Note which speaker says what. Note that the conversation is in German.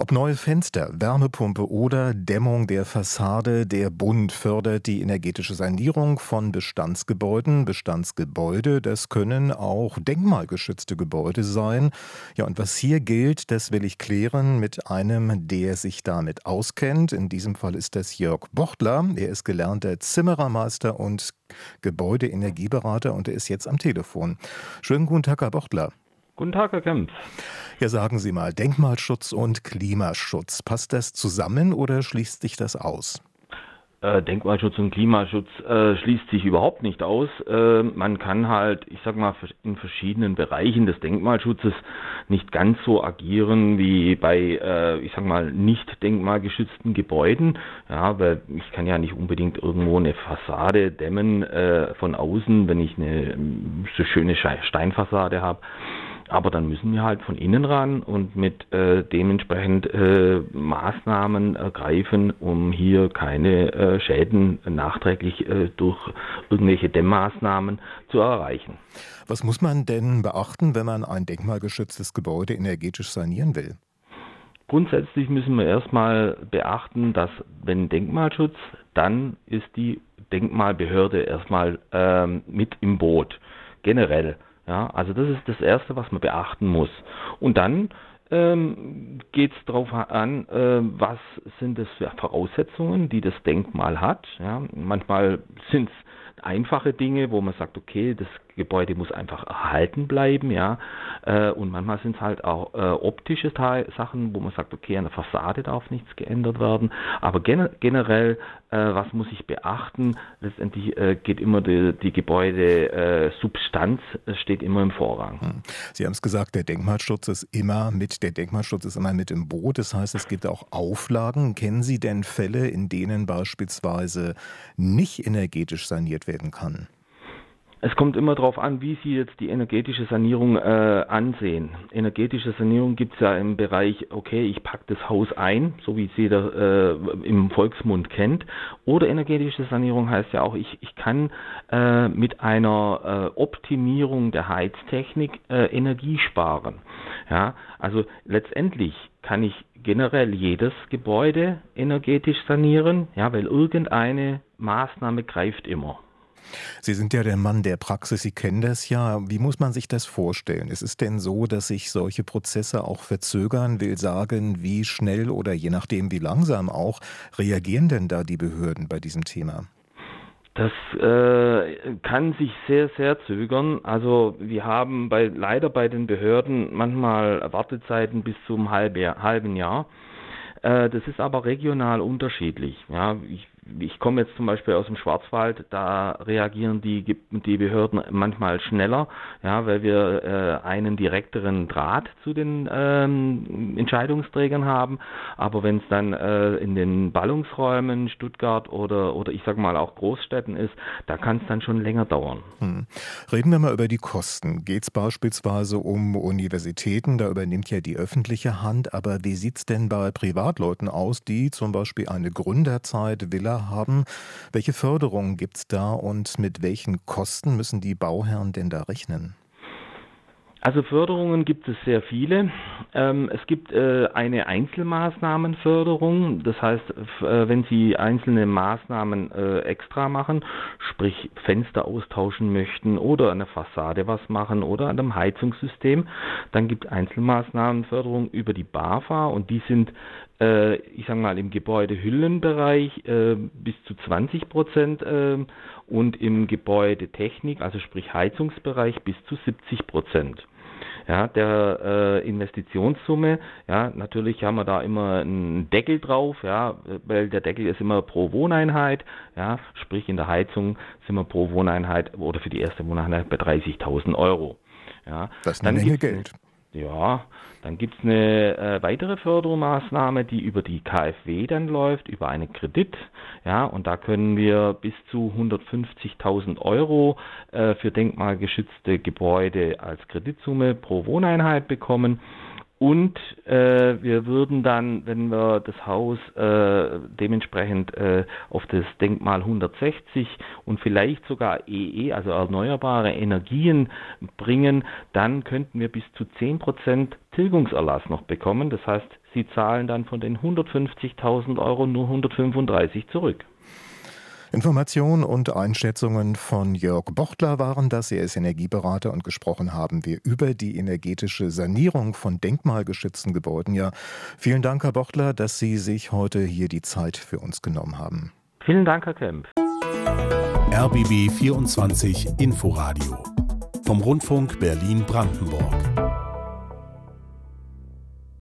Speaker 1: Ob neue Fenster, Wärmepumpe oder Dämmung der Fassade, der Bund fördert die energetische Sanierung von Bestandsgebäuden. Bestandsgebäude, das können auch denkmalgeschützte Gebäude sein. Ja, und was hier gilt, das will ich klären mit einem, der sich damit auskennt. In diesem Fall ist das Jörg Bochtler. Er ist gelernter Zimmerermeister und Gebäudeenergieberater und er ist jetzt am Telefon. Schönen guten Tag, Herr Bochtler.
Speaker 2: Guten Tag, Herr Kempf.
Speaker 1: Ja, sagen Sie mal, Denkmalschutz und Klimaschutz, passt das zusammen oder schließt sich das aus?
Speaker 2: Äh, Denkmalschutz und Klimaschutz äh, schließt sich überhaupt nicht aus. Äh, man kann halt, ich sag mal, in verschiedenen Bereichen des Denkmalschutzes nicht ganz so agieren wie bei, äh, ich sag mal, nicht denkmalgeschützten Gebäuden. Ja, weil ich kann ja nicht unbedingt irgendwo eine Fassade dämmen äh, von außen, wenn ich eine so schöne Steinfassade habe. Aber dann müssen wir halt von innen ran und mit äh, dementsprechend äh, Maßnahmen ergreifen, um hier keine äh, Schäden nachträglich äh, durch irgendwelche Dämmmaßnahmen zu erreichen.
Speaker 1: Was muss man denn beachten, wenn man ein denkmalgeschütztes Gebäude energetisch sanieren will?
Speaker 2: Grundsätzlich müssen wir erstmal beachten, dass wenn Denkmalschutz, dann ist die Denkmalbehörde erstmal ähm, mit im Boot. Generell. Ja, also das ist das Erste, was man beachten muss. Und dann ähm, geht es darauf an, äh, was sind das für Voraussetzungen, die das Denkmal hat. Ja, manchmal sind es einfache Dinge, wo man sagt, okay, das Gebäude muss einfach erhalten bleiben, ja. Äh, und manchmal sind es halt auch äh, optische Sachen, wo man sagt, okay, an der Fassade darf nichts geändert werden. Aber gen generell, äh, was muss ich beachten? Letztendlich geht immer die, die Gebäudesubstanz steht immer im Vorrang. Hm.
Speaker 1: Sie haben es gesagt, der Denkmalschutz ist immer mit, der Denkmalschutz ist immer mit im Boot. Das heißt, es gibt auch Auflagen. Kennen Sie denn Fälle, in denen beispielsweise nicht energetisch saniert werden kann?
Speaker 2: Es kommt immer darauf an, wie Sie jetzt die energetische Sanierung äh, ansehen. Energetische Sanierung gibt es ja im Bereich, okay, ich packe das Haus ein, so wie es jeder äh, im Volksmund kennt. Oder energetische Sanierung heißt ja auch, ich, ich kann äh, mit einer äh, Optimierung der Heiztechnik äh, Energie sparen. Ja, also letztendlich kann ich generell jedes Gebäude energetisch sanieren, ja, weil irgendeine Maßnahme greift immer.
Speaker 1: Sie sind ja der Mann der Praxis, Sie kennen das ja. Wie muss man sich das vorstellen? Ist es denn so, dass sich solche Prozesse auch verzögern? Will sagen, wie schnell oder je nachdem wie langsam auch reagieren denn da die Behörden bei diesem Thema?
Speaker 2: Das äh, kann sich sehr, sehr zögern. Also wir haben bei, leider bei den Behörden manchmal Wartezeiten bis zum halben Jahr. Äh, das ist aber regional unterschiedlich. Ja, ich ich komme jetzt zum Beispiel aus dem Schwarzwald, da reagieren die, die Behörden manchmal schneller, ja, weil wir äh, einen direkteren Draht zu den ähm, Entscheidungsträgern haben. Aber wenn es dann äh, in den Ballungsräumen Stuttgart oder, oder ich sage mal auch Großstädten ist, da kann es dann schon länger dauern. Hm.
Speaker 1: Reden wir mal über die Kosten. Geht es beispielsweise um Universitäten, da übernimmt ja die öffentliche Hand, aber wie sieht es denn bei Privatleuten aus, die zum Beispiel eine Gründerzeit, Villa haben. Welche Förderungen gibt es da und mit welchen Kosten müssen die Bauherren denn da rechnen?
Speaker 2: Also Förderungen gibt es sehr viele. Ähm, es gibt äh, eine Einzelmaßnahmenförderung, das heißt, äh, wenn Sie einzelne Maßnahmen äh, extra machen, sprich Fenster austauschen möchten oder an der Fassade was machen oder an einem Heizungssystem, dann gibt es Einzelmaßnahmenförderung über die BAFA und die sind äh, ich sage mal, im Gebäudehüllenbereich äh, bis zu 20 Prozent äh, und im Gebäudetechnik, also sprich Heizungsbereich, bis zu 70 Prozent. Ja, der äh, Investitionssumme, ja, natürlich haben wir da immer einen Deckel drauf, ja, weil der Deckel ist immer pro Wohneinheit, ja, sprich in der Heizung sind wir pro Wohneinheit oder für die erste Wohneinheit bei 30.000 Euro.
Speaker 1: Ja, das ist eine Menge Geld.
Speaker 2: Ja, dann gibt es eine äh, weitere Fördermaßnahme, die über die KfW dann läuft, über einen Kredit. Ja, und da können wir bis zu 150.000 Euro äh, für denkmalgeschützte Gebäude als Kreditsumme pro Wohneinheit bekommen. Und äh, wir würden dann, wenn wir das Haus äh, dementsprechend äh, auf das Denkmal 160 und vielleicht sogar EE, also erneuerbare Energien bringen, dann könnten wir bis zu 10% Tilgungserlass noch bekommen. Das heißt, Sie zahlen dann von den 150.000 Euro nur 135 zurück.
Speaker 1: Informationen und Einschätzungen von Jörg Bochtler waren das. Er ist Energieberater und gesprochen haben wir über die energetische Sanierung von denkmalgeschützten Gebäuden. Ja, vielen Dank, Herr Bochtler, dass Sie sich heute hier die Zeit für uns genommen haben.
Speaker 2: Vielen Dank, Herr Kemp.
Speaker 3: RBB 24 Inforadio vom Rundfunk Berlin-Brandenburg.